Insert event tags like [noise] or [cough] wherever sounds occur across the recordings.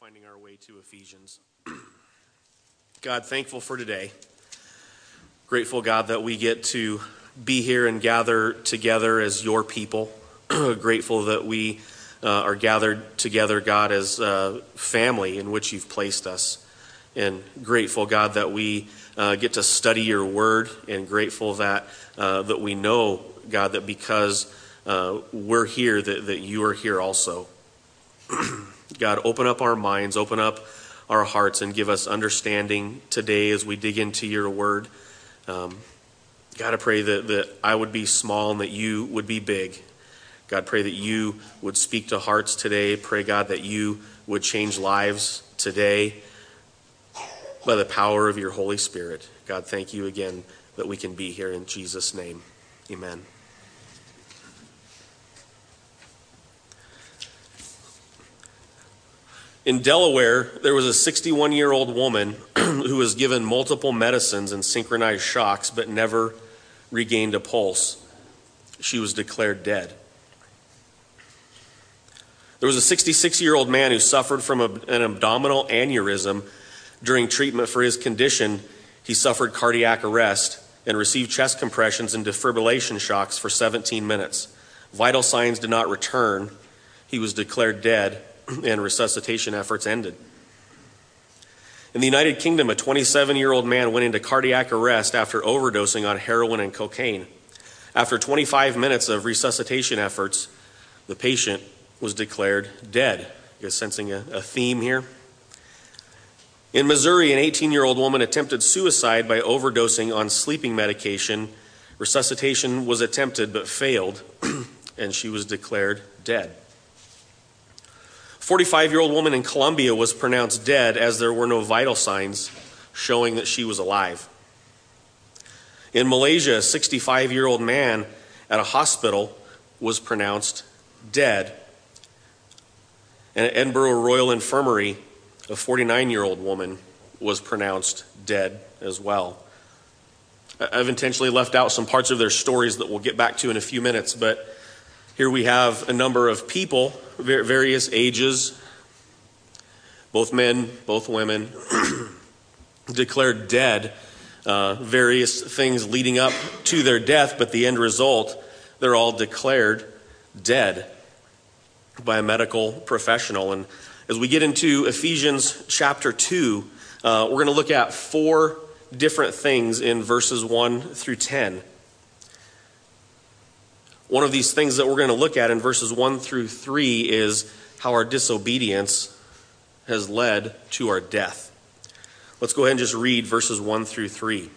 finding our way to Ephesians. [clears throat] God, thankful for today. Grateful, God, that we get to be here and gather together as your people. [clears throat] Grateful that we uh, are gathered together, God, as family in which you've placed us. And grateful, God, that we uh, get to study your word, and grateful that, uh, that we know, God, that because uh, we're here, that, that you are here also. [clears throat] God, open up our minds, open up our hearts, and give us understanding today as we dig into your word. Um, God, I pray that, that I would be small and that you would be big. God, pray that you would speak to hearts today. Pray, God, that you would change lives today by the power of your Holy Spirit. God, thank you again that we can be here in Jesus' name. Amen. In Delaware, there was a 61 year old woman [clears throat] who was given multiple medicines and synchronized shocks but never regained a pulse. She was declared dead. There was a 66 year old man who suffered from an abdominal aneurysm. During treatment for his condition, he suffered cardiac arrest and received chest compressions and defibrillation shocks for 17 minutes. Vital signs did not return. He was declared dead, and resuscitation efforts ended. In the United Kingdom, a 27 year old man went into cardiac arrest after overdosing on heroin and cocaine. After 25 minutes of resuscitation efforts, the patient was declared dead. You guys sensing a, a theme here? In Missouri, an 18 year old woman attempted suicide by overdosing on sleeping medication. Resuscitation was attempted but failed, [clears throat] and she was declared dead. 45 year old woman in Colombia was pronounced dead as there were no vital signs showing that she was alive. In Malaysia, a 65 year old man at a hospital was pronounced dead. And at Edinburgh Royal Infirmary, a 49 year old woman was pronounced dead as well. I've intentionally left out some parts of their stories that we'll get back to in a few minutes, but here we have a number of people, various ages, both men, both women, [clears throat] declared dead. Uh, various things leading up to their death, but the end result, they're all declared dead by a medical professional. And as we get into Ephesians chapter 2, uh, we're going to look at four different things in verses 1 through 10. One of these things that we're going to look at in verses 1 through 3 is how our disobedience has led to our death. Let's go ahead and just read verses 1 through 3. It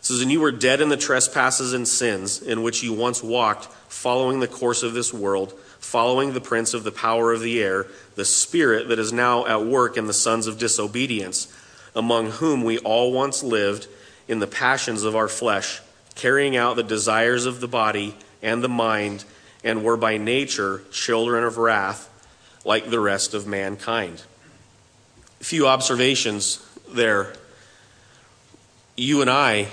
says, And you were dead in the trespasses and sins in which you once walked, following the course of this world, following the prince of the power of the air, the spirit that is now at work in the sons of disobedience, among whom we all once lived in the passions of our flesh carrying out the desires of the body and the mind, and were by nature children of wrath like the rest of mankind. A few observations there. You and I,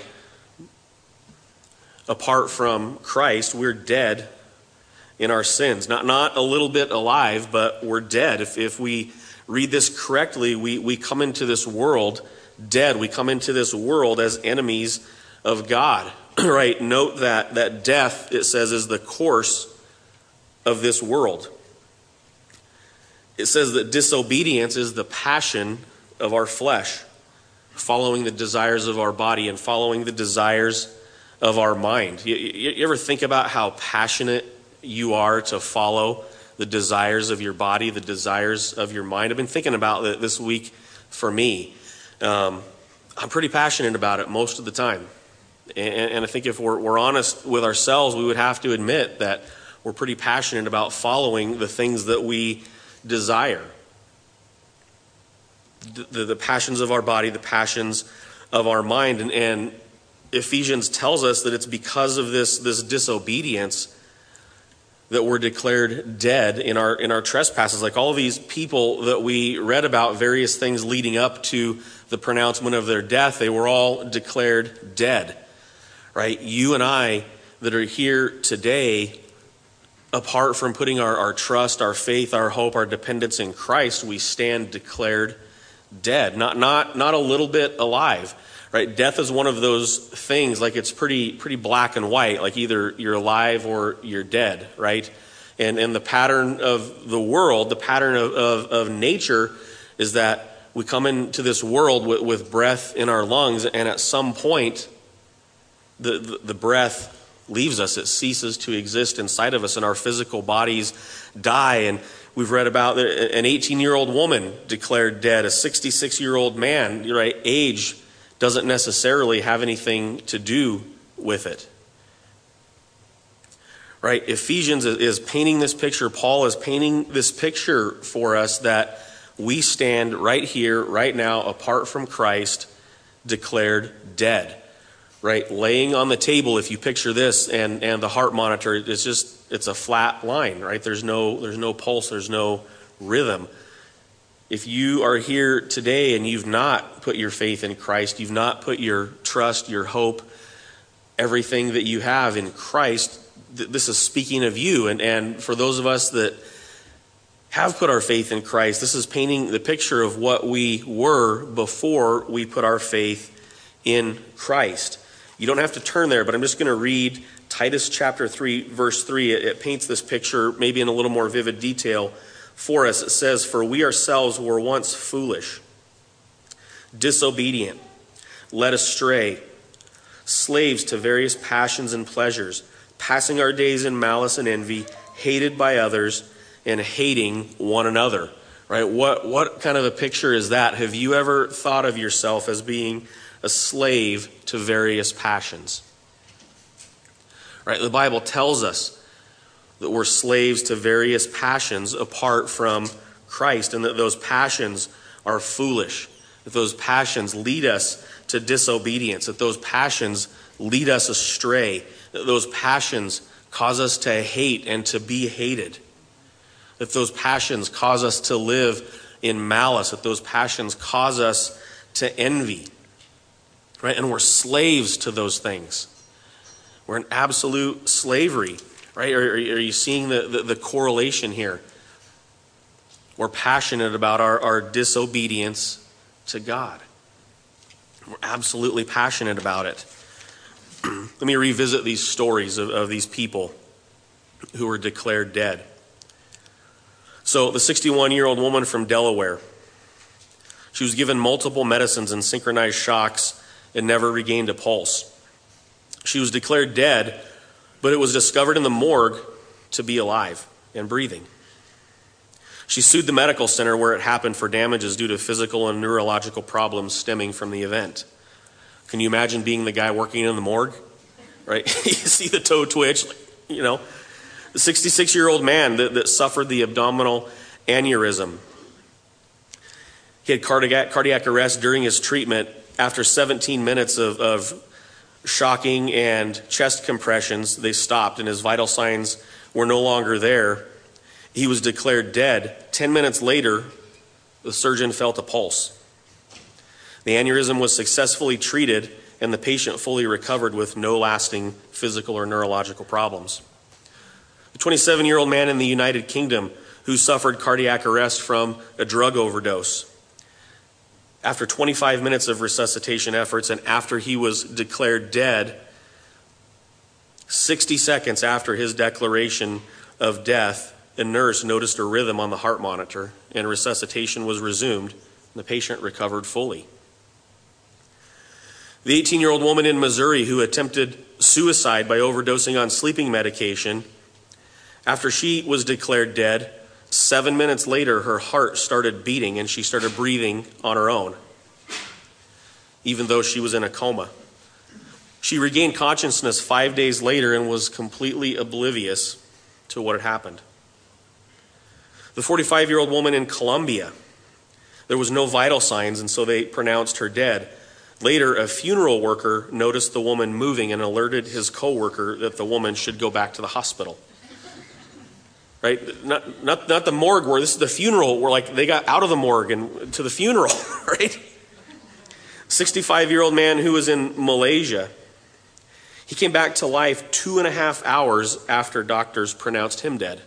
apart from Christ, we're dead in our sins. Not, not a little bit alive, but we're dead. If, if we read this correctly, we, we come into this world dead. We come into this world as enemies of God. [clears throat] right, note that, that death, it says, is the course of this world. It says that disobedience is the passion of our flesh, following the desires of our body and following the desires of our mind. You, you, ever think about how passionate you are to follow the desires of your body, the desires of your mind? I've been thinking about it this week for me. Um, I'm pretty passionate about it most of the time. And, and I think if we're, we're honest with ourselves, we would have to admit that we're pretty passionate about following the things that we desire the, the, passions of our body, the passions of our mind. And, and, Ephesians tells us that it's because of this, this disobedience that we're declared dead in our, in our trespasses. Like all these people that we read about, various things leading up to the pronouncement of their death, they were all declared dead right? You and I that are here today, apart from putting our, our trust, our faith, our hope, our dependence in Christ, we stand declared dead, not, not, not a little bit alive. Right? Death is one of those things, like it's pretty, pretty black and white, like either you're alive or you're dead, right? And, and the pattern of the world, the pattern of, of, of nature, is that we come into this world with, with breath in our lungs, and at some point, the, the, the breath leaves us, it ceases to exist inside of us, and our physical bodies die. And we've read about an 18 year old woman declared dead, a 66 year old man, right? Age doesn't necessarily have anything to do with it. Right? Ephesians is painting this picture. Paul is painting this picture for us that we stand right here, right now, apart from Christ, declared dead right? Laying on the table, if you picture this and, and the heart monitor, it's just, it's a flat line, right? There's no, there's no pulse, there's no rhythm. If you are here today and you've not put your faith in Christ, you've not put your trust, your hope, everything that you have in Christ, this is speaking of you. And, and for those of us that have put our faith in Christ, this is painting the picture of what we were before we put our faith in Christ. You don't have to turn there, but I'm just going to read Titus chapter 3, verse 3. It, it paints this picture maybe in a little more vivid detail for us. It says, For we ourselves were once foolish, disobedient, led astray, slaves to various passions and pleasures, passing our days in malice and envy, hated by others, and hating one another. Right? What, what kind of a picture is that? Have you ever thought of yourself as being a slave to various passions. Right? The Bible tells us that we're slaves to various passions apart from Christ, and that those passions are foolish, that those passions lead us to disobedience, that those passions lead us astray, that those passions cause us to hate and to be hated, that those passions cause us to live in malice, that those passions cause us to envy right? And we're slaves to those things. We're in absolute slavery, right? Are, are you seeing the, the, the, correlation here? We're passionate about our, our disobedience to God. We're absolutely passionate about it. [clears throat] Let me revisit these stories of, of these people who were declared dead. So, the 61 year old woman from Delaware, she was given multiple medicines and synchronized shocks and never regained a pulse. She was declared dead, but it was discovered in the morgue to be alive and breathing. She sued the medical center where it happened for damages due to physical and neurological problems stemming from the event. Can you imagine being the guy working in the morgue? Right? [laughs] you see the toe twitch, you know. The 66 year old man that, that suffered the abdominal aneurysm. He had cardiac, cardiac arrest during his treatment after 17 minutes of, of shocking and chest compressions, they stopped and his vital signs were no longer there. He was declared dead. 10 minutes later, the surgeon felt a pulse. The aneurysm was successfully treated and the patient fully recovered with no lasting physical or neurological problems. The 27 year old man in the United Kingdom who suffered cardiac arrest from a drug overdose after 25 minutes of resuscitation efforts and after he was declared dead, 60 seconds after his declaration of death, a nurse noticed a rhythm on the heart monitor and resuscitation was resumed. The patient recovered fully. The 18 year old woman in Missouri who attempted suicide by overdosing on sleeping medication, after she was declared dead, Seven minutes later, her heart started beating and she started breathing on her own, even though she was in a coma. She regained consciousness five days later and was completely oblivious to what had happened. The 45 year old woman in Colombia, there was no vital signs, and so they pronounced her dead. Later, a funeral worker noticed the woman moving and alerted his coworker that the woman should go back to the hospital right? Not, not, not the morgue where this is the funeral where like they got out of the morgue and to the funeral, [laughs] right? 65 year old man who was in Malaysia. He came back to life two and a half hours after doctors pronounced him dead.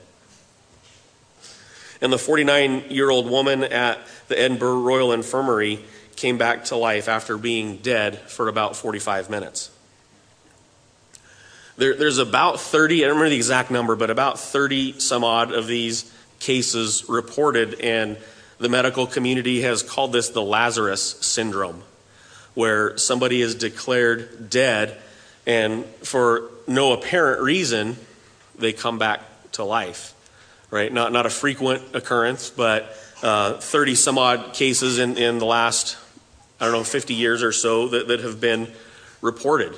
And the 49 year old woman at the Edinburgh Royal Infirmary came back to life after being dead for about 45 minutes. There, there's about 30, I don't remember the exact number, but about 30 some odd of these cases reported, and the medical community has called this the Lazarus syndrome, where somebody is declared dead, and for no apparent reason, they come back to life. Right? Not, not a frequent occurrence, but uh, 30 some odd cases in, in the last, I don't know, 50 years or so that, that have been reported.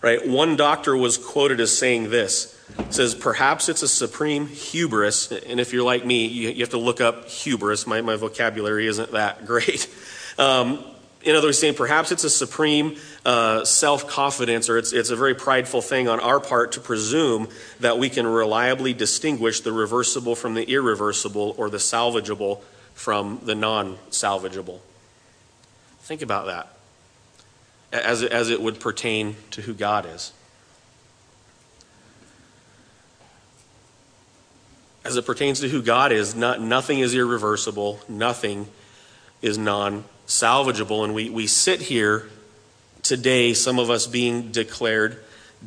Right? One doctor was quoted as saying this says, Perhaps it's a supreme hubris. And if you're like me, you, you have to look up hubris. My, my vocabulary isn't that [laughs] great. Um, in other words, saying perhaps it's a supreme uh, self confidence or it's, it's a very prideful thing on our part to presume that we can reliably distinguish the reversible from the irreversible or the salvageable from the non salvageable. Think about that as, as it would pertain to who God is. As it pertains to who God is, not, nothing is irreversible, nothing is non salvageable. And we, we sit here today, some of us being declared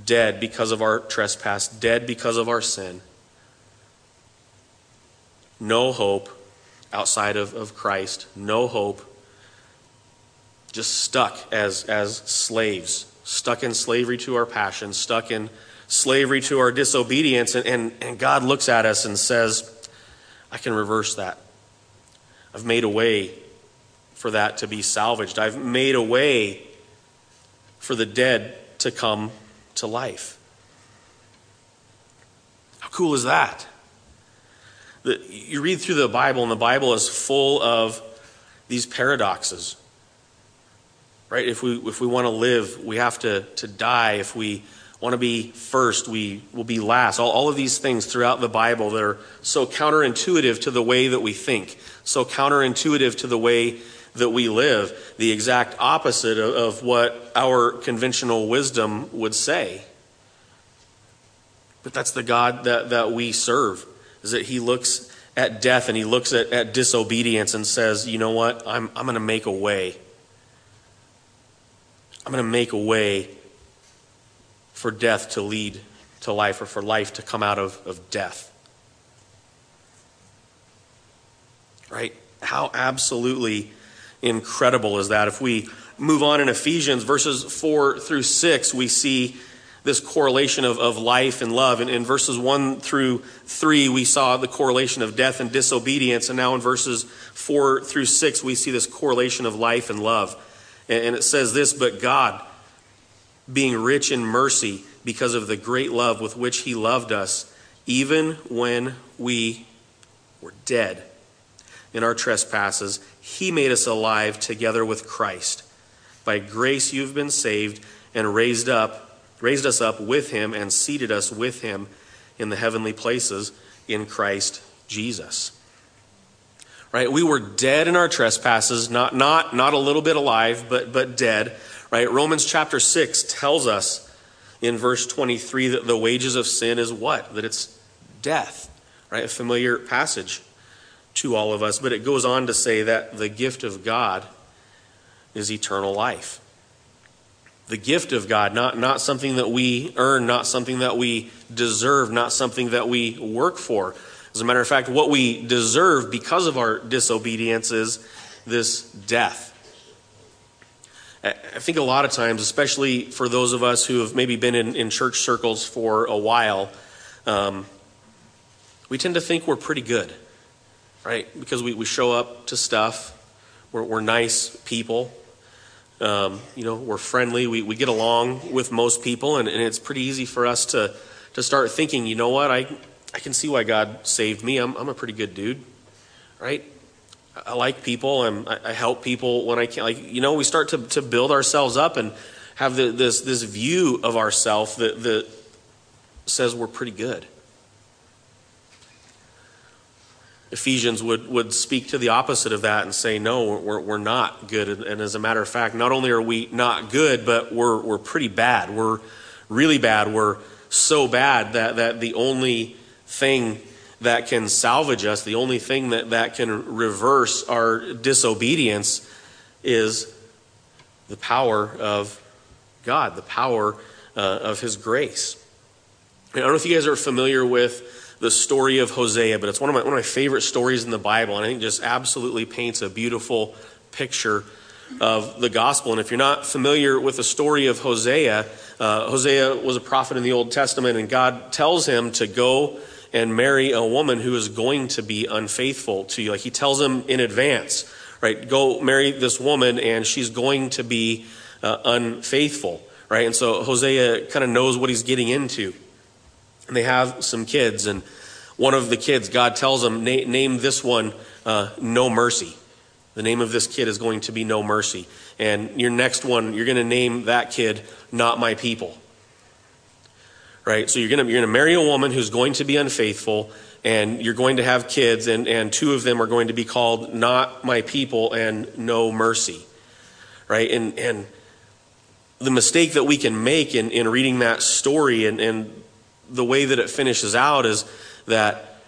dead because of our trespass, dead because of our sin. No hope outside of, of Christ, no hope just stuck as, as slaves, stuck in slavery to our passions, stuck in slavery to our disobedience. And, and, and God looks at us and says, I can reverse that. I've made a way for that to be salvaged. I've made a way for the dead to come to life. How cool is that? The, you read through the Bible, and the Bible is full of these paradoxes right? If we, if we want to live, we have to, to die. If we want to be first, we will be last. All, all of these things throughout the Bible that are so counterintuitive to the way that we think, so counterintuitive to the way that we live, the exact opposite of, of what our conventional wisdom would say. But that's the God that, that we serve, is that He looks at death and He looks at, at disobedience and says, you know what, I'm, I'm going to make a way. I'm going to make a way for death to lead to life or for life to come out of, of death. Right? How absolutely incredible is that? If we move on in Ephesians, verses 4 through 6, we see this correlation of, of life and love. And in verses 1 through 3, we saw the correlation of death and disobedience. And now in verses 4 through 6, we see this correlation of life and love. And it says this But God, being rich in mercy because of the great love with which He loved us, even when we were dead in our trespasses, He made us alive together with Christ. By grace you've been saved and raised up, raised us up with Him and seated us with Him in the heavenly places in Christ Jesus right? We were dead in our trespasses, not, not, not a little bit alive, but, but dead, right? Romans chapter 6 tells us in verse 23 that the wages of sin is what? That it's death, right? A familiar passage to all of us, but it goes on to say that the gift of God is eternal life. The gift of God, not, not something that we earn, not something that we deserve, not something that we work for as a matter of fact, what we deserve because of our disobedience is this death. I think a lot of times, especially for those of us who have maybe been in, in church circles for a while, um, we tend to think we're pretty good, right? Because we, we show up to stuff, we're, we're nice people, um, you know, we're friendly, we, we get along with most people, and, and it's pretty easy for us to, to start thinking, you know what, I, I can see why God saved me. I'm, I'm a pretty good dude, right? I like people. I'm, I help people when I can. Like you know, we start to, to build ourselves up and have the, this this view of ourselves that that says we're pretty good. Ephesians would, would speak to the opposite of that and say, no, we're, we're not good. And as a matter of fact, not only are we not good, but we're, we're pretty bad. We're really bad We're so bad that, that the only thing that can salvage us, the only thing that, that can reverse our disobedience is the power of God, the power uh, of His grace. I don't know if you guys are familiar with the story of Hosea, but it's one of, my, one of my favorite stories in the Bible, and I think just absolutely paints a beautiful picture of the gospel. And if you're not familiar with the story of Hosea, uh, Hosea was a prophet in the Old Testament, and God tells him to go and marry a woman who is going to be unfaithful to you. Like he tells him in advance, right? Go marry this woman, and she's going to be uh, unfaithful, right? And so Hosea kind of knows what he's getting into. And they have some kids, and one of the kids, God tells him, name this one uh, No Mercy. The name of this kid is going to be No Mercy. And your next one, you're going to name that kid Not My People. Right? So you're going to, you're going to marry a woman who's going to be unfaithful, and you're going to have kids, and, and two of them are going to be called Not My People and No Mercy. Right? And, and the mistake that we can make in, in reading that story and, and the way that it finishes out is that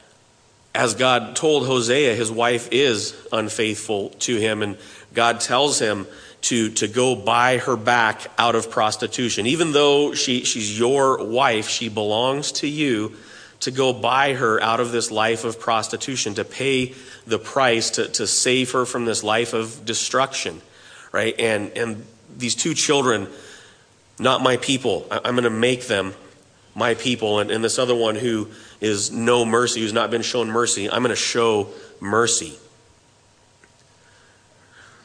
as God told Hosea, his wife is unfaithful to him, and God tells him to, to go buy her back out of prostitution. Even though she, she's your wife, she belongs to you, to go buy her out of this life of prostitution, to pay the price to, to save her from this life of destruction. Right? And, and these two children, not my people, I'm going to make them my people. And, and this other one who is no mercy, who's not been shown mercy, I'm going to show mercy.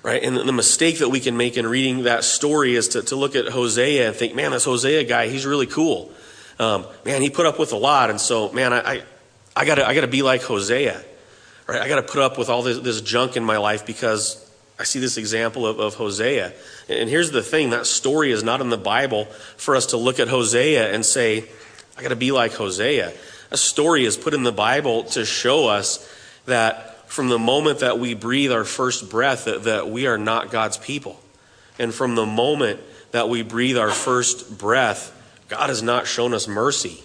Right? And the mistake that we can make in reading that story is to, to look at Hosea and think, man, this Hosea guy, he's really cool. Um, man, he put up with a lot. And so, man, I, I, I got I to be like Hosea. Right? I got to put up with all this, this junk in my life because I see this example of, of Hosea. And here's the thing that story is not in the Bible for us to look at Hosea and say, I got to be like Hosea. A story is put in the Bible to show us that from the moment that we breathe our first breath, that, that we are not God's people. And from the moment that we breathe our first breath, God has not shown us mercy.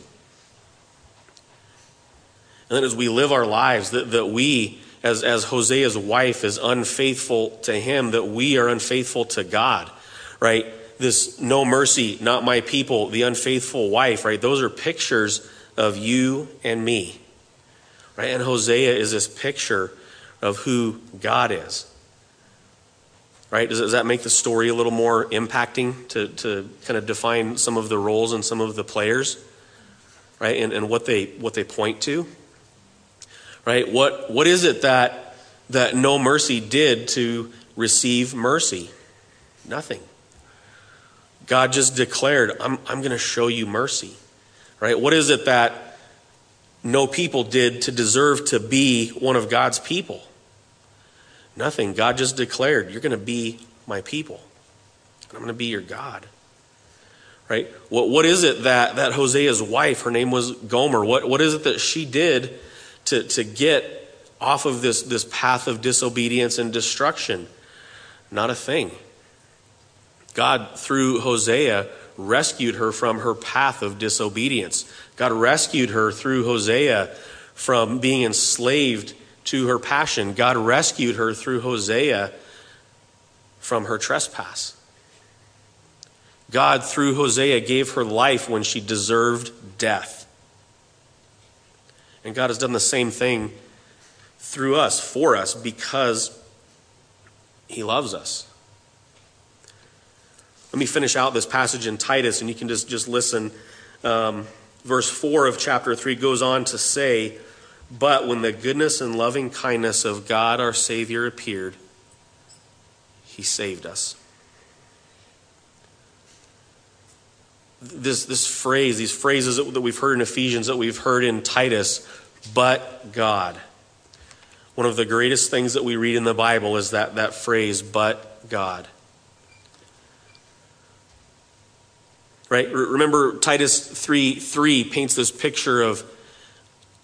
And then as we live our lives, that, that we as, as Hosea's wife is unfaithful to him, that we are unfaithful to God, right? This no mercy, not my people, the unfaithful wife, right? Those are pictures of you and me, right? And Hosea is this picture of who God is. Right? Does, does that make the story a little more impacting to, to kind of define some of the roles and some of the players? Right? And, and what they what they point to? Right? What, what is it that, that no mercy did to receive mercy? Nothing. God just declared, I'm, I'm going to show you mercy. Right? What is it that no people did to deserve to be one of God's people? Nothing. God just declared, You're going to be my people. I'm going to be your God. Right? What, what is it that, that Hosea's wife, her name was Gomer, what, what is it that she did to, to get off of this, this path of disobedience and destruction? Not a thing. God, through Hosea, rescued her from her path of disobedience. God rescued her through Hosea from being enslaved to her passion. God rescued her through Hosea from her trespass. God, through Hosea, gave her life when she deserved death. And God has done the same thing through us, for us, because He loves us. Let me finish out this passage in Titus, and you can just, just listen. Um, verse 4 of chapter 3 goes on to say, But when the goodness and loving kindness of God our Savior appeared, He saved us. this, this phrase, these phrases that we've heard in Ephesians, that we've heard in Titus, but God. One of the greatest things that we read in the Bible is that, that phrase, but God. Right? Remember, Titus 3 3 paints this picture of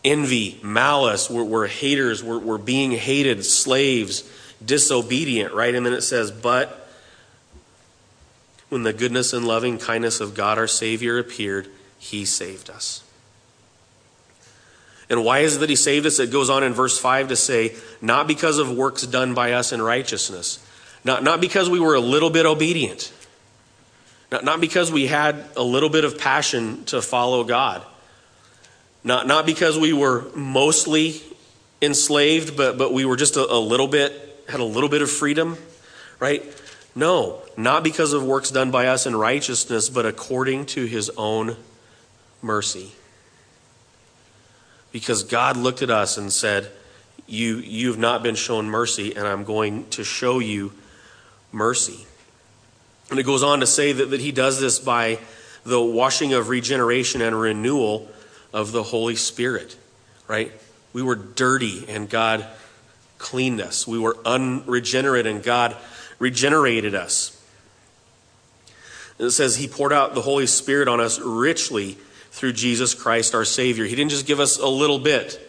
envy, malice. We're, we're haters, we're, we're being hated, slaves, disobedient, right? And then it says, but when the goodness and loving kindness of God our Savior appeared, he saved us. And why is it that he saved us? It goes on in verse 5 to say, not because of works done by us in righteousness, not, not because we were a little bit obedient, not, not because we had a little bit of passion to follow God, not, not because we were mostly enslaved, but, but we were just a, a little bit, had a little bit of freedom, right? No, not because of works done by us in righteousness, but according to his own mercy. Because God looked at us and said, you, You've not been shown mercy, and I'm going to show you mercy. And it goes on to say that, that he does this by the washing of regeneration and renewal of the Holy Spirit, right? We were dirty, and God cleaned us. We were unregenerate, and God regenerated us. it says he poured out the Holy Spirit on us richly through Jesus Christ our Savior. He didn't just give us a little bit,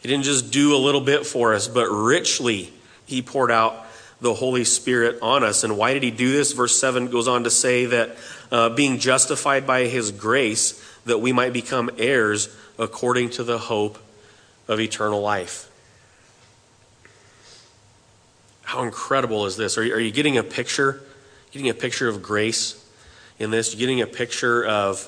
He didn't just do a little bit for us, but richly He poured out the Holy Spirit on us. And why did He do this? Verse 7 goes on to say that uh, being justified by His grace, that we might become heirs according to the hope of eternal life. How incredible is this? Are you, are you getting a picture? Getting a picture of grace in this? You're getting a picture of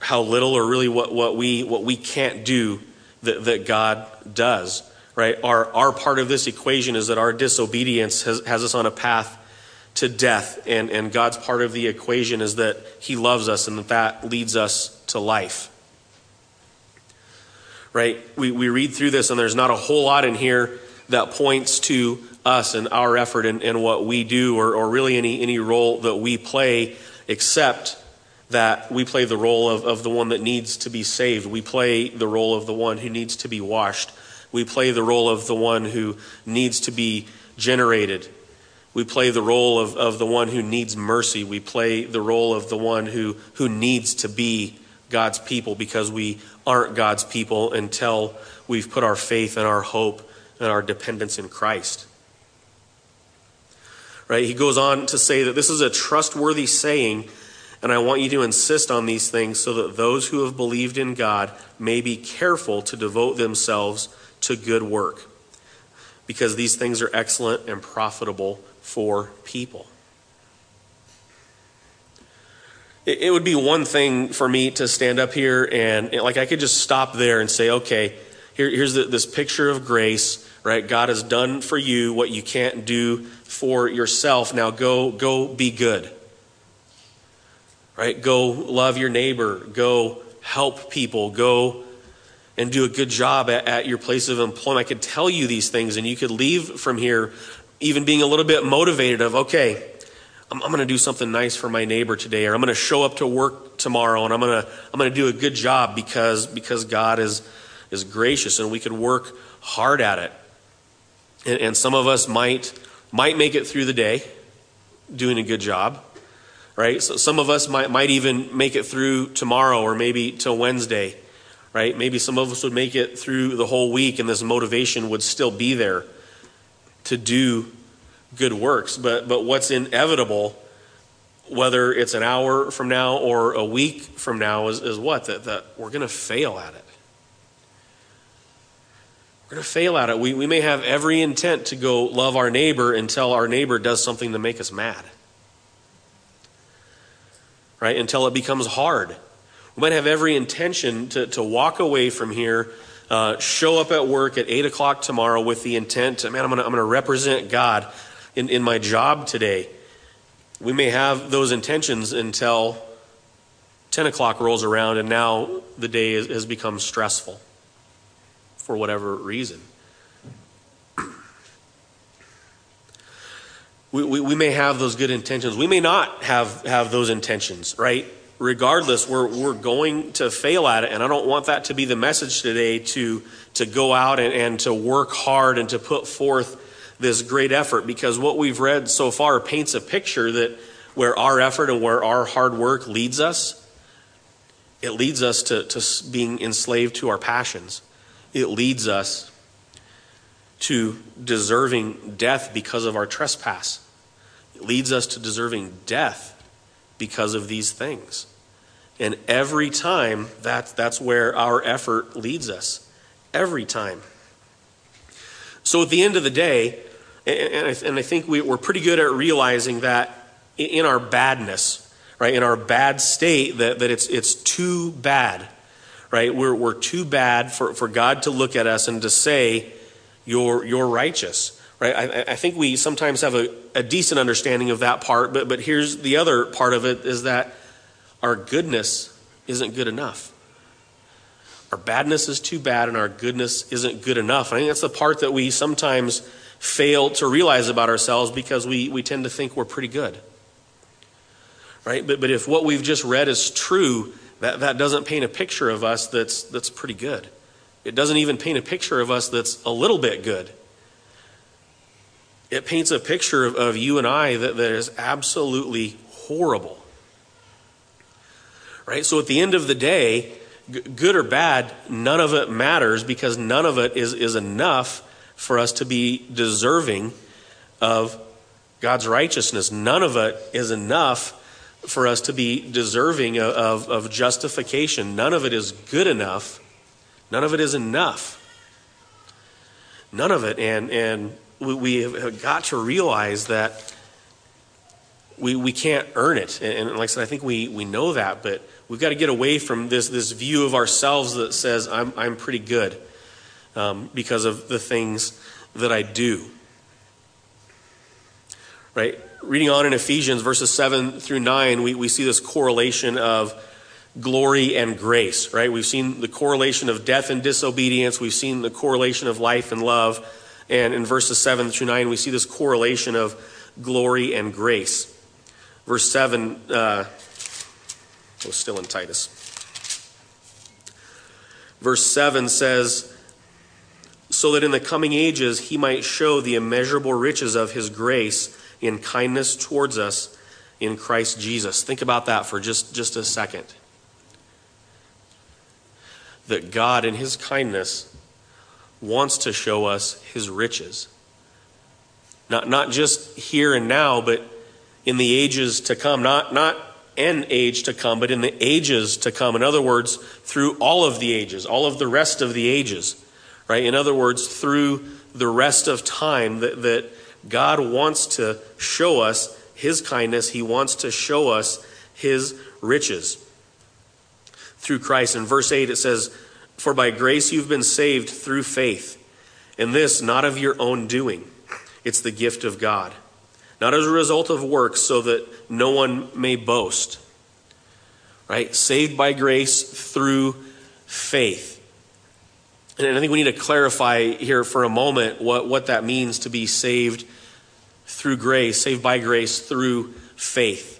how little or really what, what, we, what we can't do that, that God does, right? Our, our part of this equation is that our disobedience has, has us on a path to death, and, and God's part of the equation is that He loves us and that that leads us to life. Right? We, we read through this, and there's not a whole lot in here that points to us and our effort and, and what we do, or, or really any, any role that we play, except that we play the role of, of the one that needs to be saved. We play the role of the one who needs to be washed. We play the role of the one who needs to be generated. We play the role of, of the one who needs mercy. We play the role of the one who, who needs to be God's people because we aren't God's people until we've put our faith and our hope and our dependence in Christ. Right? He goes on to say that this is a trustworthy saying and I want you to insist on these things so that those who have believed in God may be careful to devote themselves to good work, because these things are excellent and profitable for people. It, would be one thing for me to stand up here and, like, I could just stop there and say, okay, here, here's the, this picture of grace, right? God has done for you what you can't do for yourself. Now go, go be good right? Go love your neighbor, go help people, go and do a good job at, at, your place of employment. I could tell you these things, and you could leave from here even being a little bit motivated of, okay, I'm, I'm going to do something nice for my neighbor today, or I'm going to show up to work tomorrow, and I'm going to I'm going to do a good job because because God is is gracious, and we could work hard at it. And, and some of us might might make it through the day doing a good job right? So some of us might, might even make it through tomorrow or maybe till Wednesday, right? Maybe some of us would make it through the whole week and this motivation would still be there to do good works. But, but what's inevitable, whether it's an hour from now or a week from now, is, is what? That, that we're going to fail at it. We're going to fail at it. We, we may have every intent to go love our neighbor until our neighbor does something to make us mad right? Until it becomes hard. We might have every intention to, to walk away from here, uh, show up at work at 8 o'clock tomorrow with the intent to, man, I'm going to represent God in, in my job today. We may have those intentions until 10 o'clock rolls around and now the day has become stressful for whatever reason. We, we, we, may have those good intentions. We may not have, have those intentions, right? Regardless, we're, we're going to fail at it. And I don't want that to be the message today to, to go out and, and to work hard and to put forth this great effort because what we've read so far paints a picture that where our effort and where our hard work leads us, it leads us to, to being enslaved to our passions. It leads us to deserving death because of our trespass. It leads us to deserving death because of these things. And every time, that's, that's where our effort leads us. Every time. So at the end of the day, and I, and I think we, we're pretty good at realizing that in our badness, right, in our bad state, that, that it's, it's too bad, right? We're, we're too bad for, for God to look at us and to say, you're, you're righteous right? I, I, think we sometimes have a, a, decent understanding of that part, but, but here's the other part of it is that our goodness isn't good enough. Our badness is too bad, and our goodness isn't good enough. I think that's the part that we sometimes fail to realize about ourselves because we, we tend to think we're pretty good. Right? But, but if what we've just read is true, that, that doesn't paint a picture of us that's, that's pretty good. It doesn't even paint a picture of us that's a little bit good it paints a picture of, of you and I that, that is absolutely horrible. Right? So at the end of the day, g- good or bad, none of it matters because none of it is, is enough for us to be deserving of God's righteousness. None of it is enough for us to be deserving of, of, of justification. None of it is good enough. None of it is enough. None of it. And, and we, we have got to realize that we, we can't earn it. And, and like I said, I think we, we know that, but we've got to get away from this, this view of ourselves that says, I'm, I'm pretty good um, because of the things that I do. Right? Reading on in Ephesians verses 7 through 9, we, we see this correlation of glory and grace, right? We've seen the correlation of death and disobedience. We've seen the correlation of life and love. And in verses 7 through 9, we see this correlation of glory and grace. Verse 7, uh, was still in Titus. Verse 7 says, So that in the coming ages he might show the immeasurable riches of his grace in kindness towards us in Christ Jesus. Think about that for just, just a second. That God, in his kindness, wants to show us his riches. Not, not just here and now, but in the ages to come. Not, not an age to come, but in the ages to come. In other words, through all of the ages, all of the rest of the ages. Right? In other words, through the rest of time, that, that God wants to show us his kindness. He wants to show us his riches through Christ. In verse 8, it says, for by grace you've been saved through faith, and this not of your own doing. It's the gift of God, not as a result of works, so that no one may boast. Right? Saved by grace through faith. And I think we need to clarify here for a moment what, what that means to be saved through grace, saved by grace through faith.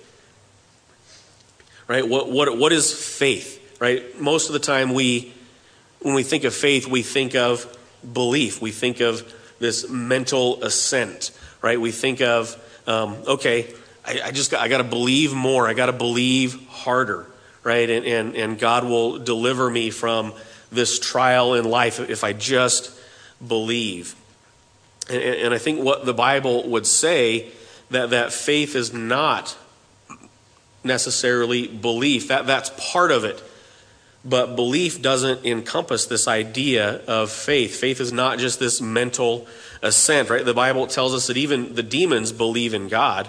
Right? What, what, what is faith? Right? Most of the time we when we think of faith, we think of belief. We think of this mental assent, right? We think of, um, okay, I, I, just got, I got to believe more. I got to believe harder, right? And, and, and God will deliver me from this trial in life if I just believe. And, and I think what the Bible would say that, that faith is not necessarily belief. That, that's part of it. But belief doesn't encompass this idea of faith. Faith is not just this mental assent, right? The Bible tells us that even the demons believe in God,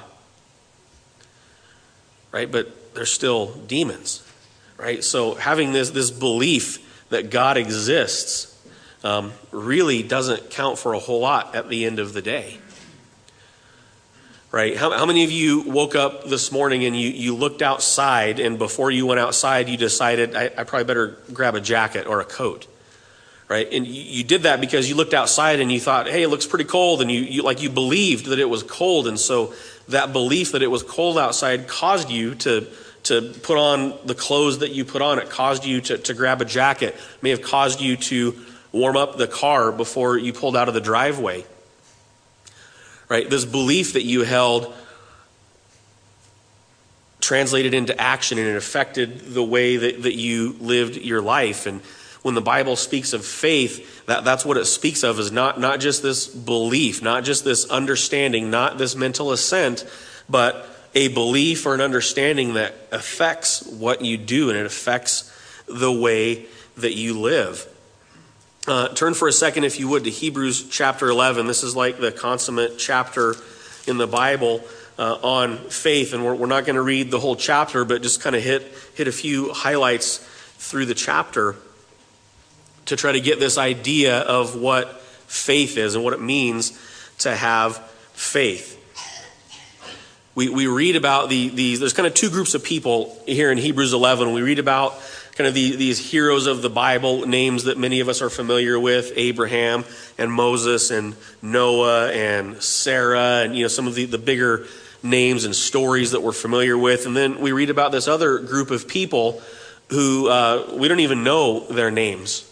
right? But they're still demons, right? So having this, this belief that God exists um, really doesn't count for a whole lot at the end of the day right? How, how many of you woke up this morning and you, you looked outside, and before you went outside, you decided, I, I probably better grab a jacket or a coat, right? And you, you, did that because you looked outside and you thought, hey, it looks pretty cold, and you, you like you believed that it was cold, and so that belief that it was cold outside caused you to to put on the clothes that you put on. It caused you to, to grab a jacket, may have caused you to warm up the car before you pulled out of the driveway right? This belief that you held translated into action and it affected the way that, that you lived your life. And when the Bible speaks of faith, that, that's what it speaks of is not, not just this belief, not just this understanding, not this mental assent, but a belief or an understanding that affects what you do and it affects the way that you live. Uh, turn for a second, if you would, to Hebrews chapter 11. This is like the consummate chapter in the Bible uh, on faith, and we're, we're not going to read the whole chapter, but just kind of hit, hit a few highlights through the chapter to try to get this idea of what faith is and what it means to have faith. We, we read about the, these, there's kind of two groups of people here in Hebrews 11. We read about kind of the, these heroes of the Bible, names that many of us are familiar with Abraham and Moses and Noah and Sarah, and you know, some of the, the bigger names and stories that we're familiar with. And then we read about this other group of people who uh, we don't even know their names,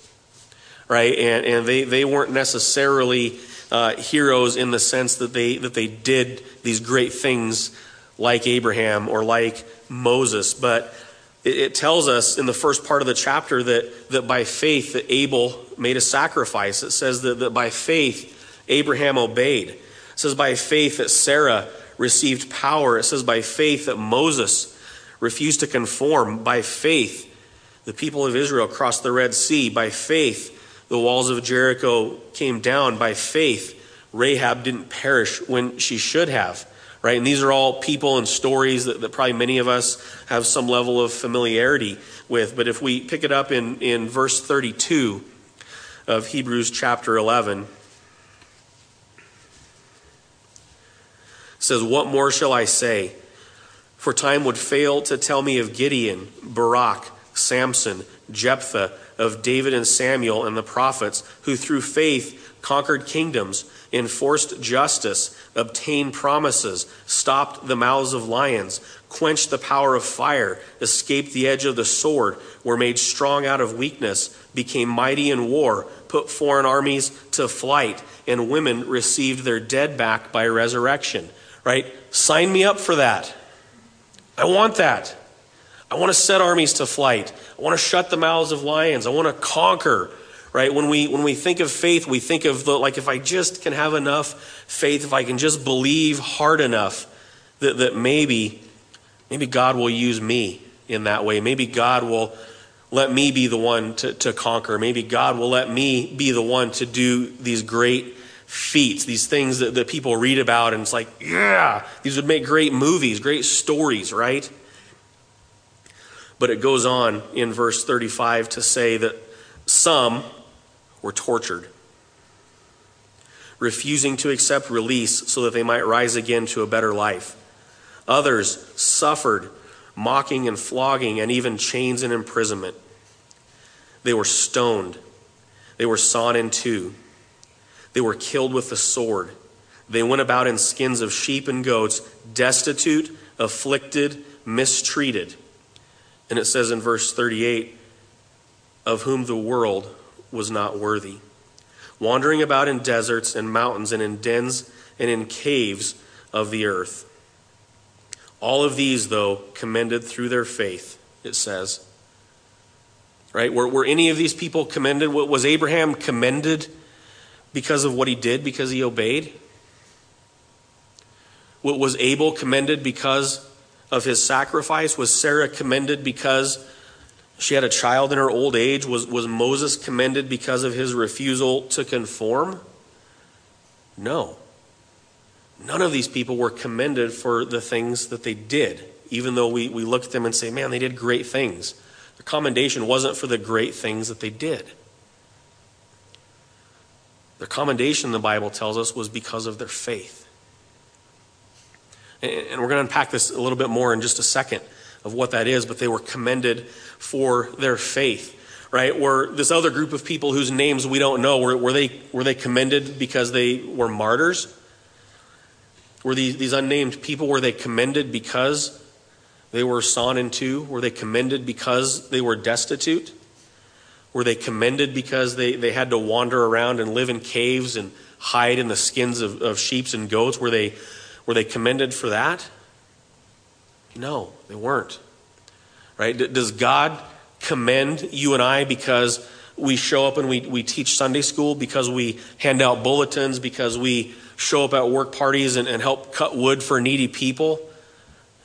right? And, and they, they weren't necessarily uh, heroes in the sense that they, that they did these great things like Abraham or like Moses, but it, tells us in the first part of the chapter that, that by faith that Abel made a sacrifice. It says that, that by faith Abraham obeyed. It says by faith that Sarah received power. It says by faith that Moses refused to conform. By faith, the people of Israel crossed the Red Sea. By faith, the walls of Jericho came down. By faith, Rahab didn't perish when she should have right? And these are all people and stories that, that, probably many of us have some level of familiarity with. But if we pick it up in, in verse 32 of Hebrews chapter 11, says, What more shall I say? For time would fail to tell me of Gideon, Barak, Samson, Jephthah, of David and Samuel and the prophets, who through faith conquered kingdoms enforced justice, obtained promises, stopped the mouths of lions, quenched the power of fire, escaped the edge of the sword, were made strong out of weakness, became mighty in war, put foreign armies to flight, and women received their dead back by resurrection. Right? Sign me up for that. I want that. I want to set armies to flight. I want to shut the mouths of lions. I want to conquer right when we when we think of faith we think of the like if i just can have enough faith if i can just believe hard enough that, that maybe maybe god will use me in that way. Maybe god will let me be the one to, to conquer. Maybe god will let me be the one to do these great feats these things that, that people read about and it's like yeah these would make great movies great stories right? But it goes on in verse 35 to say that some were tortured, refusing to accept release so that they might rise again to a better life. Others suffered mocking and flogging and even chains and imprisonment. They were stoned. They were sawn in two. They were killed with the sword. They went about in skins of sheep and goats, destitute, afflicted, mistreated. And it says in verse 38 of whom the world was not worthy. Wandering about in deserts and mountains and in dens and in caves of the earth. All of these, though, commended through their faith, it says. Right? Were, were any of these people commended? Was Abraham commended because of what he did, because he obeyed? Was Abel commended because of his sacrifice? Was Sarah commended because she had a child in her old age. Was, was Moses commended because of his refusal to conform? No. None of these people were commended for the things that they did, even though we, we look at them and say, man, they did great things. Their commendation wasn't for the great things that they did. Their commendation, the Bible tells us, was because of their faith. And we're going to unpack this a little bit more in just a second of what that is, but they were commended for their faith. Right? Were this other group of people whose names we don't know, were, were, they, were they commended because they were martyrs? Were these, these unnamed people, were they commended because they were sawn in two? Were they commended because they were destitute? Were they commended because they, they had to wander around and live in caves and hide in the skins of, of sheep and goats? Were they, were they commended for that? No, they weren't. Right? Does God commend you and I because we show up and we, we teach Sunday school, because we hand out bulletins, because we show up at work parties and, and help cut wood for needy people?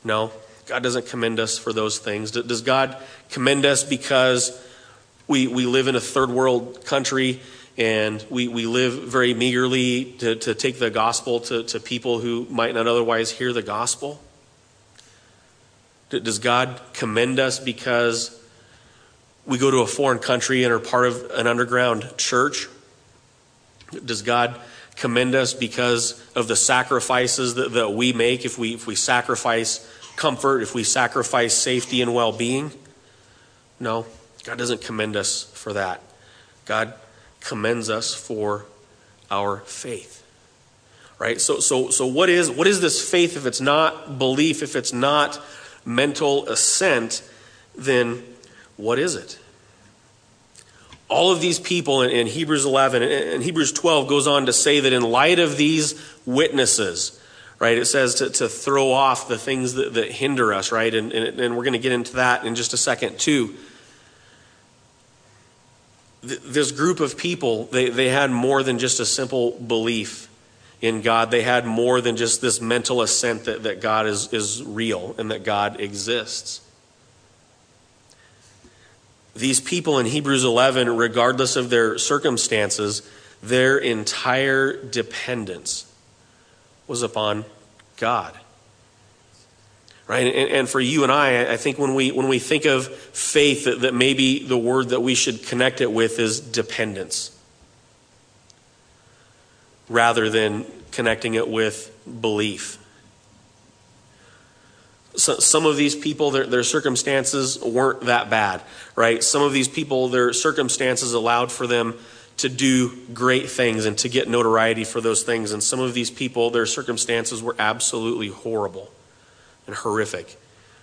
No, God doesn't commend us for those things. Does God commend us because we, we live in a third world country and we, we live very meagerly to, to take the gospel to, to people who might not otherwise hear the gospel? Does God commend us because we go to a foreign country and are part of an underground church? Does God commend us because of the sacrifices that, that we make if we, if we sacrifice comfort, if we sacrifice safety and well being? No, God doesn't commend us for that. God commends us for our faith. Right? So so so what is what is this faith if it's not belief, if it's not mental assent, then what is it? All of these people in, in Hebrews 11 and Hebrews 12 goes on to say that in light of these witnesses, right, it says to, to throw off the things that, that hinder us, right? And, and, and we're going to get into that in just a second, too this group of people, they, they had more than just a simple belief in God. They had more than just this mental assent that, that God is, is real and that God exists. These people in Hebrews 11, regardless of their circumstances, their entire dependence was upon God right and, and, for you and i i think when we when we think of faith that, that maybe the word that we should connect it with is dependence rather than connecting it with belief. So, some of these people their, their circumstances weren't that bad right? Some of these people their circumstances allowed for them to do great things and to get notoriety for those things. And some of these people their circumstances were absolutely horrible and horrific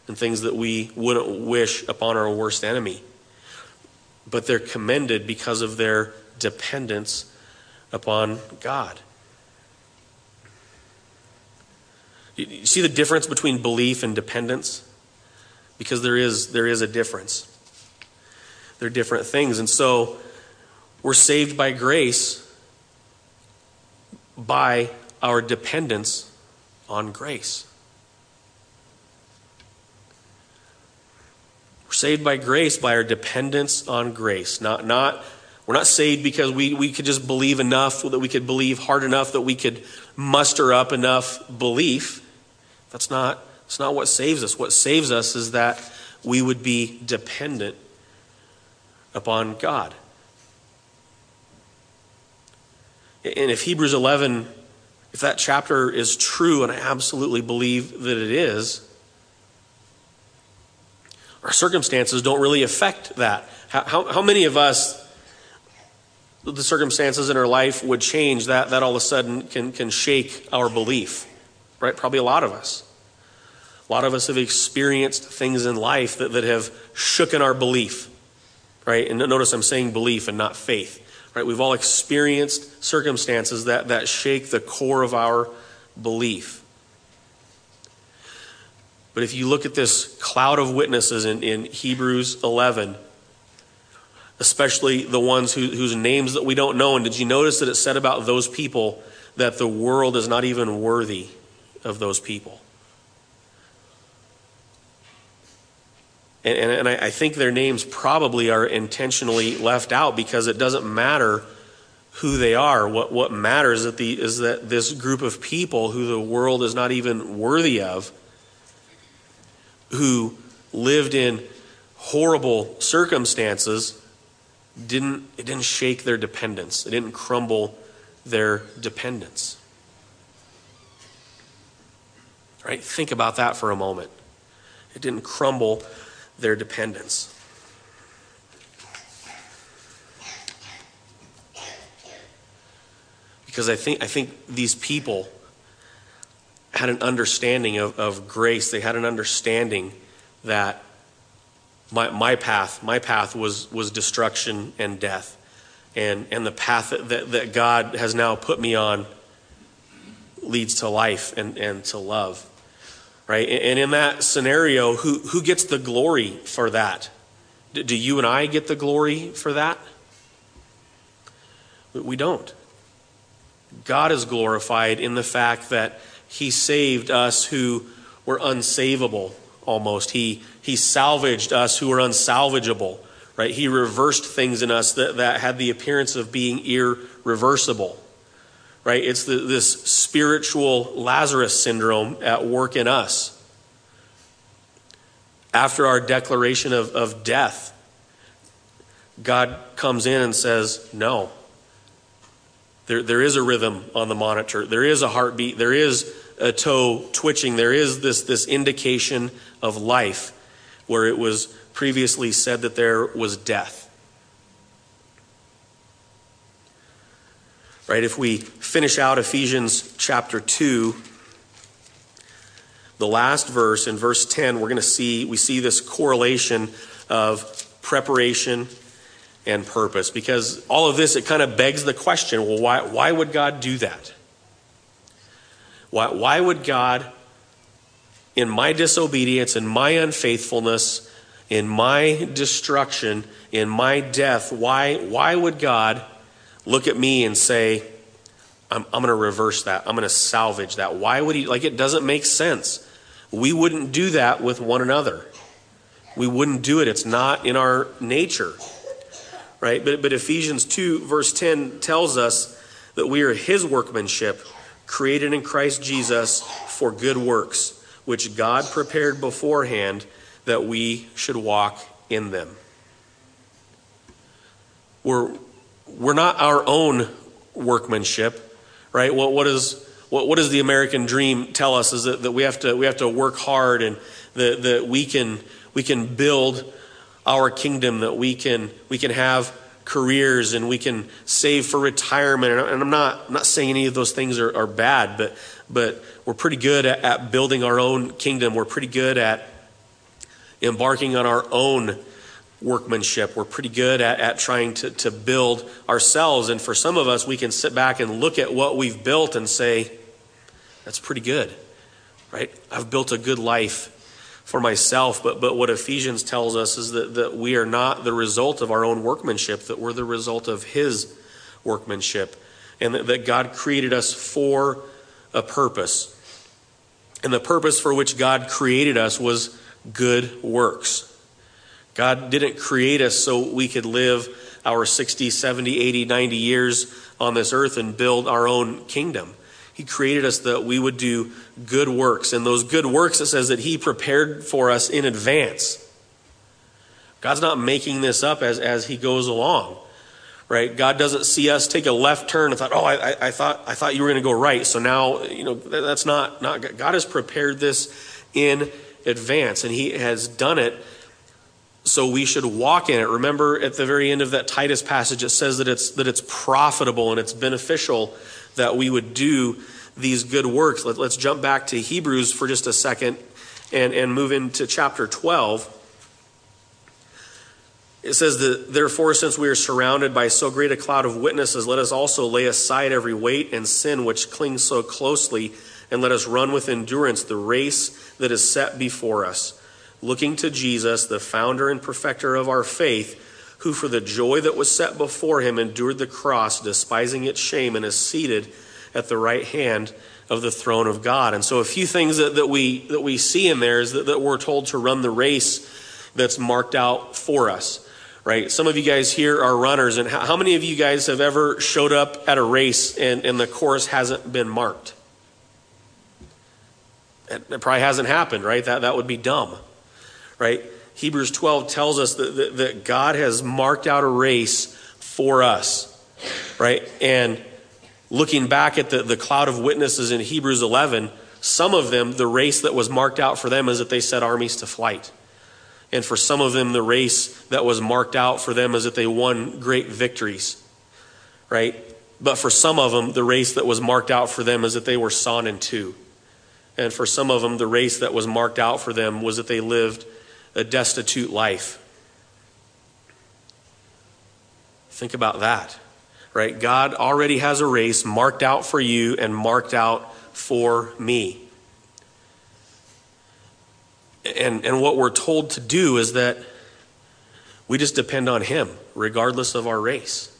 and things that we wouldn't wish upon our worst enemy. But they're commended because of their dependence upon God. You see the difference between belief and dependence? Because there is, there is a difference. They're different things. And so we're saved by grace by our dependence on grace. We're saved by grace, by our dependence on grace. Not, not, we're not saved because we, we could just believe enough, that we could believe hard enough, that we could muster up enough belief. That's not, that's not what saves us. What saves us is that we would be dependent upon God. And if Hebrews 11, if that chapter is true, and I absolutely believe that it is, our circumstances don't really affect that. How, how, how many of us, the circumstances in our life would change that, that all of a sudden can, can shake our belief? Right? Probably a lot of us. A lot of us have experienced things in life that, that have shooken our belief. Right? And notice I'm saying belief and not faith. Right? We've all experienced circumstances that, that shake the core of our belief. But if you look at this cloud of witnesses in, in Hebrews 11, especially the ones who, whose names that we don't know, and did you notice that it said about those people that the world is not even worthy of those people? And, and, and I, I think their names probably are intentionally left out because it doesn't matter who they are. What, what matters that, the, is that this group of people who the world is not even worthy of who lived in horrible circumstances didn't it didn't shake their dependence. It didn't crumble their dependence. Right? Think about that for a moment. It didn't crumble their dependence. Because I think I think these people had an understanding of, of grace. They had an understanding that my, my path, my path was, was destruction and death. And, and the path that, that, God has now put me on leads to life and, and to love. Right? And in that scenario, who, who gets the glory for that? Do you and I get the glory for that? We don't. God is glorified in the fact that He saved us who were unsavable almost. He, he salvaged us who were unsalvageable, right? He reversed things in us that, that had the appearance of being irreversible, right? It's the, this spiritual Lazarus syndrome at work in us. After our declaration of, of death, God comes in and says, No. There, there is a rhythm on the monitor. There is a heartbeat. There is a toe twitching. There is this, this indication of life where it was previously said that there was death. Right? If we finish out Ephesians chapter 2, the last verse in verse 10, we're going to see, we see this correlation of preparation and purpose. Because all of this, it kind of begs the question well, why, why would God do that? Why, why would God, in my disobedience, in my unfaithfulness, in my destruction, in my death, why, why would God look at me and say, I'm, I'm going to reverse that. I'm going to salvage that. Why would he? Like, it doesn't make sense. We wouldn't do that with one another. We wouldn't do it. It's not in our nature. Right? But, but Ephesians 2, verse 10 tells us that we are his workmanship created in Christ Jesus for good works, which God prepared beforehand that we should walk in them. We're, we're not our own workmanship, right? What, what, is, what, what does the American dream tell us is that, that we, have to, we have to work hard and that, that we, can, we can build our kingdom, that we can, we can have careers and we can save for retirement. And I'm not, I'm not saying any of those things are, are bad, but, but we're pretty good at, at building our own kingdom. We're pretty good at embarking on our own workmanship. We're pretty good at, at trying to, to build ourselves. And for some of us, we can sit back and look at what we've built and say, that's pretty good, right? I've built a good life for myself, but, but what Ephesians tells us is that, that we are not the result of our own workmanship, that we're the result of His workmanship, and that, that God created us for a purpose. And the purpose for which God created us was good works. God didn't create us so we could live our 60, 70, 80, 90 years on this earth and build our own kingdom. He created us that we would do good works. And those good works, it says that He prepared for us in advance. God's not making this up as, as He goes along, right? God doesn't see us take a left turn and thought, oh, I, I thought, I thought you were going to go right. So now, you know, that's not, not, God has prepared this in advance and He has done it so we should walk in it. Remember at the very end of that Titus passage, it says that it's, that it's profitable and it's beneficial that we would do these good works. Let, us jump back to Hebrews for just a second and, and move into chapter 12. It says that, therefore, since we are surrounded by so great a cloud of witnesses, let us also lay aside every weight and sin which clings so closely, and let us run with endurance the race that is set before us, looking to Jesus, the founder and perfecter of our faith who for the joy that was set before him endured the cross, despising its shame, and is seated at the right hand of the throne of God. And so, a few things that, that, we, that we see in there is that, that we're told to run the race that's marked out for us. Right? Some of you guys here are runners, and how, how many of you guys have ever showed up at a race and, and the course hasn't been marked? It, it probably hasn't happened, right? That, that would be dumb, right? Hebrews 12 tells us that, that, that God has marked out a race for us, right? And looking back at the, the cloud of witnesses in Hebrews 11, some of them, the race that was marked out for them is that they set armies to flight. And for some of them, the race that was marked out for them is that they won great victories, right? But for some of them, the race that was marked out for them is that they were sawn in two. And for some of them, the race that was marked out for them was that they lived a destitute life. Think about that, right? God already has a race marked out for you and marked out for me. And, and what we're told to do is that we just depend on Him, regardless of our race.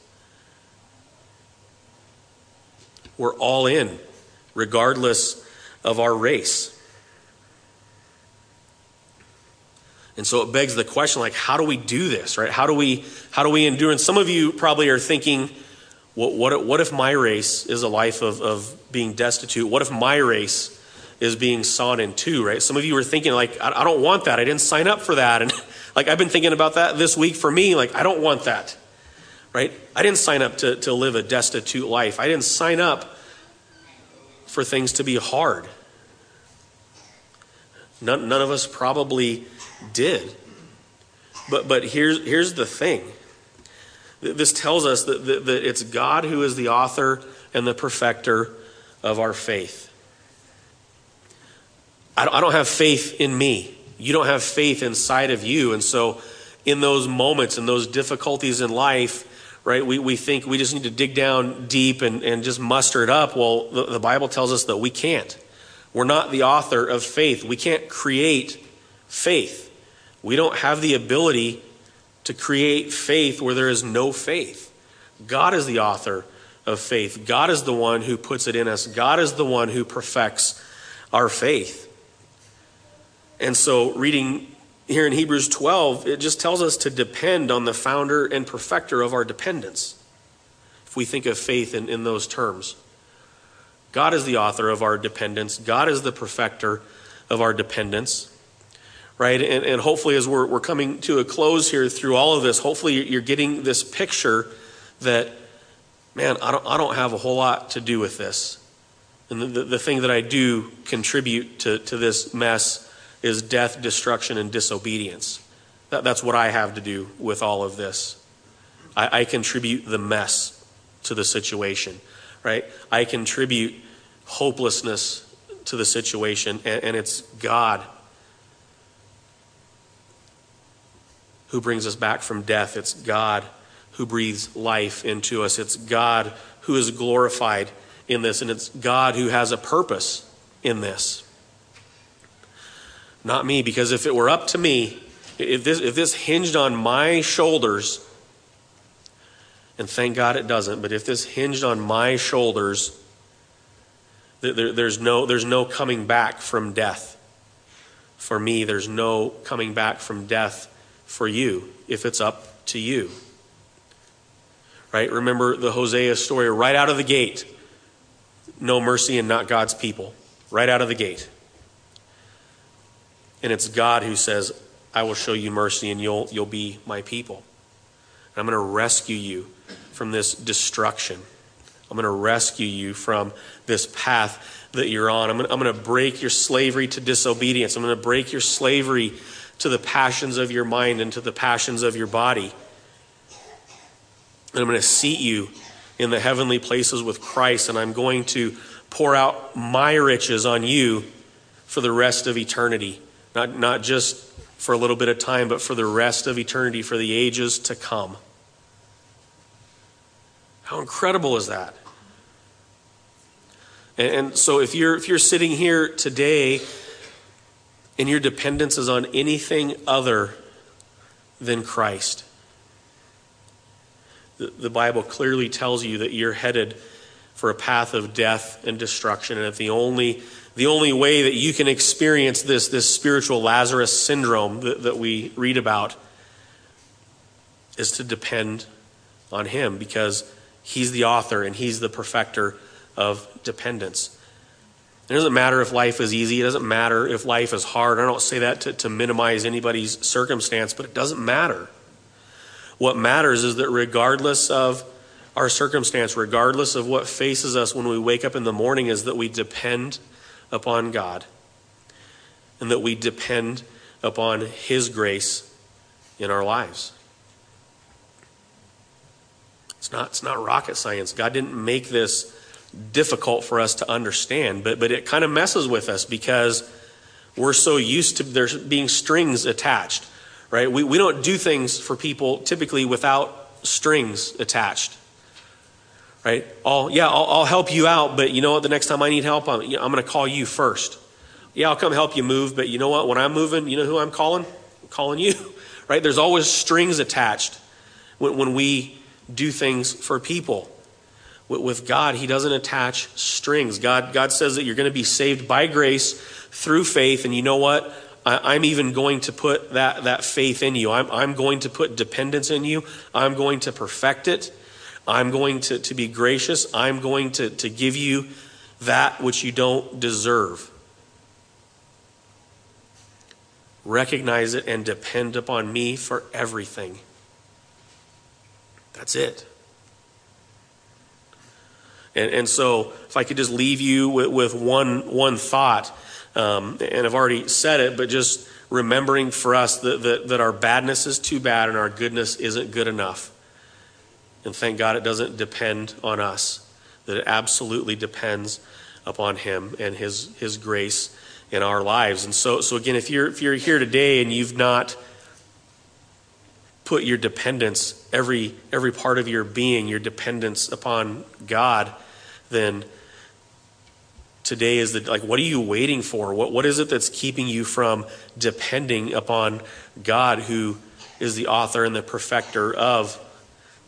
we're all in, regardless of our race. And so it begs the question like how do we do this, right? How do we how do we endure? And some of you probably are thinking, what what, what if my race is a life of, of being destitute? What if my race is being sawn in two, right? Some of you are thinking like, I, I don't want that. I didn't sign up for that. And [laughs] like I've been thinking about that this week for me, like I don't want that. Right? I didn't sign up to, to live a destitute life. I didn't sign up for things to be hard. None, none of us probably did. But, but here's, here's the thing this tells us that, that, that it's God who is the author and the perfecter of our faith. I don't, I don't have faith in me. You don't have faith inside of you. And so, in those moments and those difficulties in life, right, we, we think we just need to dig down deep and, and just muster it up. Well, the, the Bible tells us that we can't. We're not the author of faith. We can't create faith. We don't have the ability to create faith where there is no faith. God is the author of faith. God is the one who puts it in us. God is the one who perfects our faith. And so, reading here in Hebrews 12, it just tells us to depend on the founder and perfecter of our dependence. If we think of faith in, in those terms, God is the author of our dependence, God is the perfecter of our dependence right? And, and hopefully, as we're, we're coming to a close here through all of this, hopefully you're getting this picture that, man, I don't, I don't have a whole lot to do with this. And the, the, the thing that I do contribute to, to this mess is death, destruction, and disobedience. That, that's what I have to do with all of this. I, I contribute the mess to the situation, right? I contribute hopelessness to the situation, and, and it's God who brings us back from death. It's God who breathes life into us. It's God who is glorified in this, and it's God who has a purpose in this. Not me, because if it were up to me, if this, if this hinged on my shoulders, and thank God it doesn't, but if this hinged on my shoulders, there, there's, no, there's no coming back from death. For me, there's no coming back from death for you if it's up to you. Right? Remember the Hosea story right out of the gate. No mercy and not God's people. Right out of the gate. And it's God who says, I will show you mercy and you'll, you'll be my people. And I'm going to rescue you from this destruction. I'm going to rescue you from this path that you're on. I'm going, I'm going to break your slavery to disobedience. I'm going to break your slavery to the passions of your mind and to the passions of your body. And I'm going to seat you in the heavenly places with Christ, and I'm going to pour out my riches on you for the rest of eternity. Not, not just for a little bit of time, but for the rest of eternity, for the ages to come. How incredible is that? And, and so if you're if you're sitting here today and your dependence is on anything other than Christ. The, the Bible clearly tells you that you're headed for a path of death and destruction, and that the only the only way that you can experience this, this spiritual Lazarus syndrome that, that we read about is to depend on Him because He's the author and He's the perfecter of dependence. It doesn't matter if life is easy. It doesn't matter if life is hard. I don't say that to, to minimize anybody's circumstance, but it doesn't matter. What matters is that regardless of our circumstance, regardless of what faces us when we wake up in the morning, is that we depend upon God and that we depend upon His grace in our lives. It's not, it's not rocket science. God didn't make this difficult for us to understand, but, but it kind of messes with us because we're so used to there being strings attached, right? We, we don't do things for people typically without strings attached, right? I'll, yeah, I'll, I'll help you out, but you know what? The next time I need help, I'm, I'm going to call you first. Yeah, I'll come help you move, but you know what? When I'm moving, you know who I'm calling? I'm calling you, [laughs] right? There's always strings attached when, when we do things for people with God, He doesn't attach strings. God, God says that you're going to be saved by grace through faith. And you know what? I, am even going to put that, that faith in you. I'm, I'm going to put dependence in you. I'm going to perfect it. I'm going to, to be gracious. I'm going to, to give you that which you don't deserve. Recognize it and depend upon me for everything. That's it. And, and so, if I could just leave you with, with one, one thought, um, and I've already said it, but just remembering for us that, that, that our badness is too bad and our goodness isn't good enough. And thank God it doesn't depend on us, that it absolutely depends upon Him and His, His grace in our lives. And so, so again, if you're, if you're here today and you've not put your dependence, every, every part of your being, your dependence upon God, then today is the like what are you waiting for? What, what is it that's keeping you from depending upon god who is the author and the perfecter of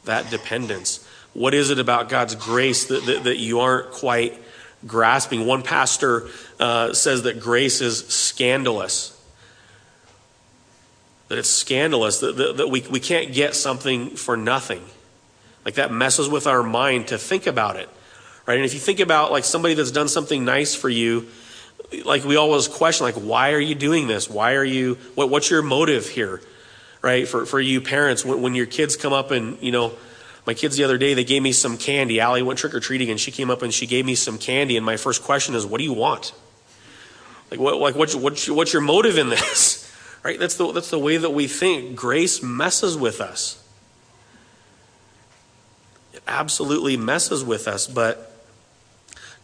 that dependence? What is it about god's grace that, that, that you aren't quite grasping? One pastor uh, says that grace is scandalous that it's scandalous that, that, that we, we can't get something for nothing. Like that messes with our mind to think about it. Right? And if you think about like somebody that's done something nice for you, like we always question, like, why are you doing this? Why are you, what, what's your motive here? Right? For, for you parents, when, when your kids come up and, you know, my kids the other day, they gave me some candy. Allie went trick or treating and she came up and she gave me some candy. And my first question is, what do you want? Like, what, like what's, what's, what's your motive in this? [laughs] Right? That's the, that's the way that we think. Grace messes with us. It absolutely messes with us. But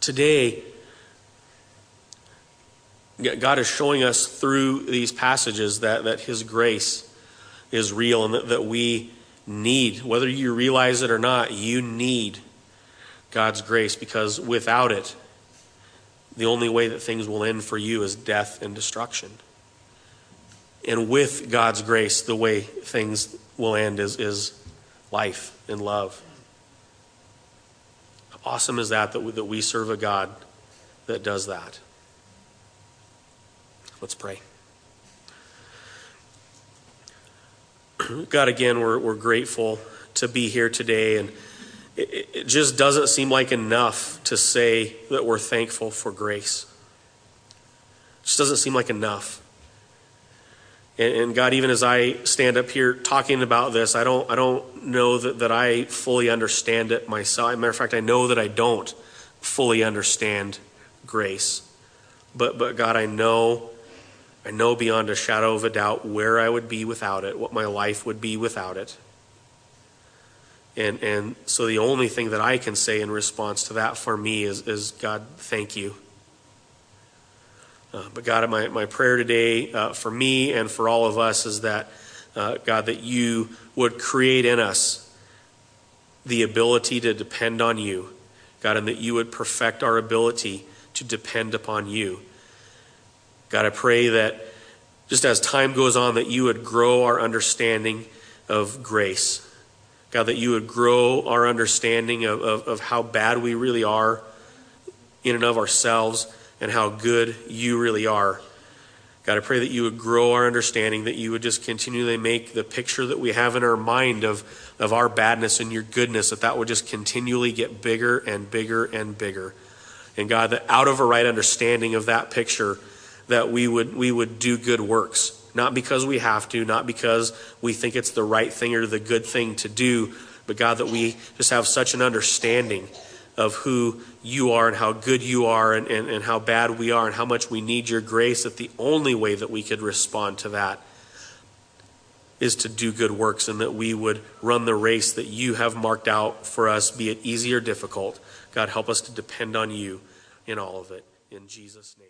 today, God is showing us through these passages that, that His grace is real and that, that we need, whether you realize it or not, you need God's grace because without it, the only way that things will end for you is death and destruction. And with God's grace, the way things will end is, is life and love. Awesome is that that we, that we serve a God that does that? Let's pray. [clears throat] God, again, we're, we're grateful to be here today. And it, it just doesn't seem like enough to say that we're thankful for grace. It just doesn't seem like enough. And, and, God, even as I stand up here talking about this, I don't, I don't know that, that I fully understand it myself. matter of fact, I know that I don't fully understand grace. But, but God, I know, I know beyond a shadow of a doubt where I would be without it, what my life would be without it. And, and so the only thing that I can say in response to that for me is, is God, thank you. Uh, but God, my, my prayer today uh, for me and for all of us is that, uh, God, that you would create in us the ability to depend on you, God, and that you would perfect our ability to depend upon you. God, I pray that just as time goes on, that you would grow our understanding of grace. God, that you would grow our understanding of, of, of how bad we really are in and of ourselves and how good you really are. God, I pray that you would grow our understanding, that you would just continually make the picture that we have in our mind of, of our badness and your goodness, that that would just continually get bigger and bigger and bigger. And God, that out of a right understanding of that picture, that we would, we would do good works. Not because we have to, not because we think it's the right thing or the good thing to do, but God, that we just have such an understanding of who you are and how good you are and, and, and how bad we are and how much we need your grace, that the only way that we could respond to that is to do good works and that we would run the race that you have marked out for us, be it easy or difficult. God, help us to depend on you in all of it. In Jesus' name.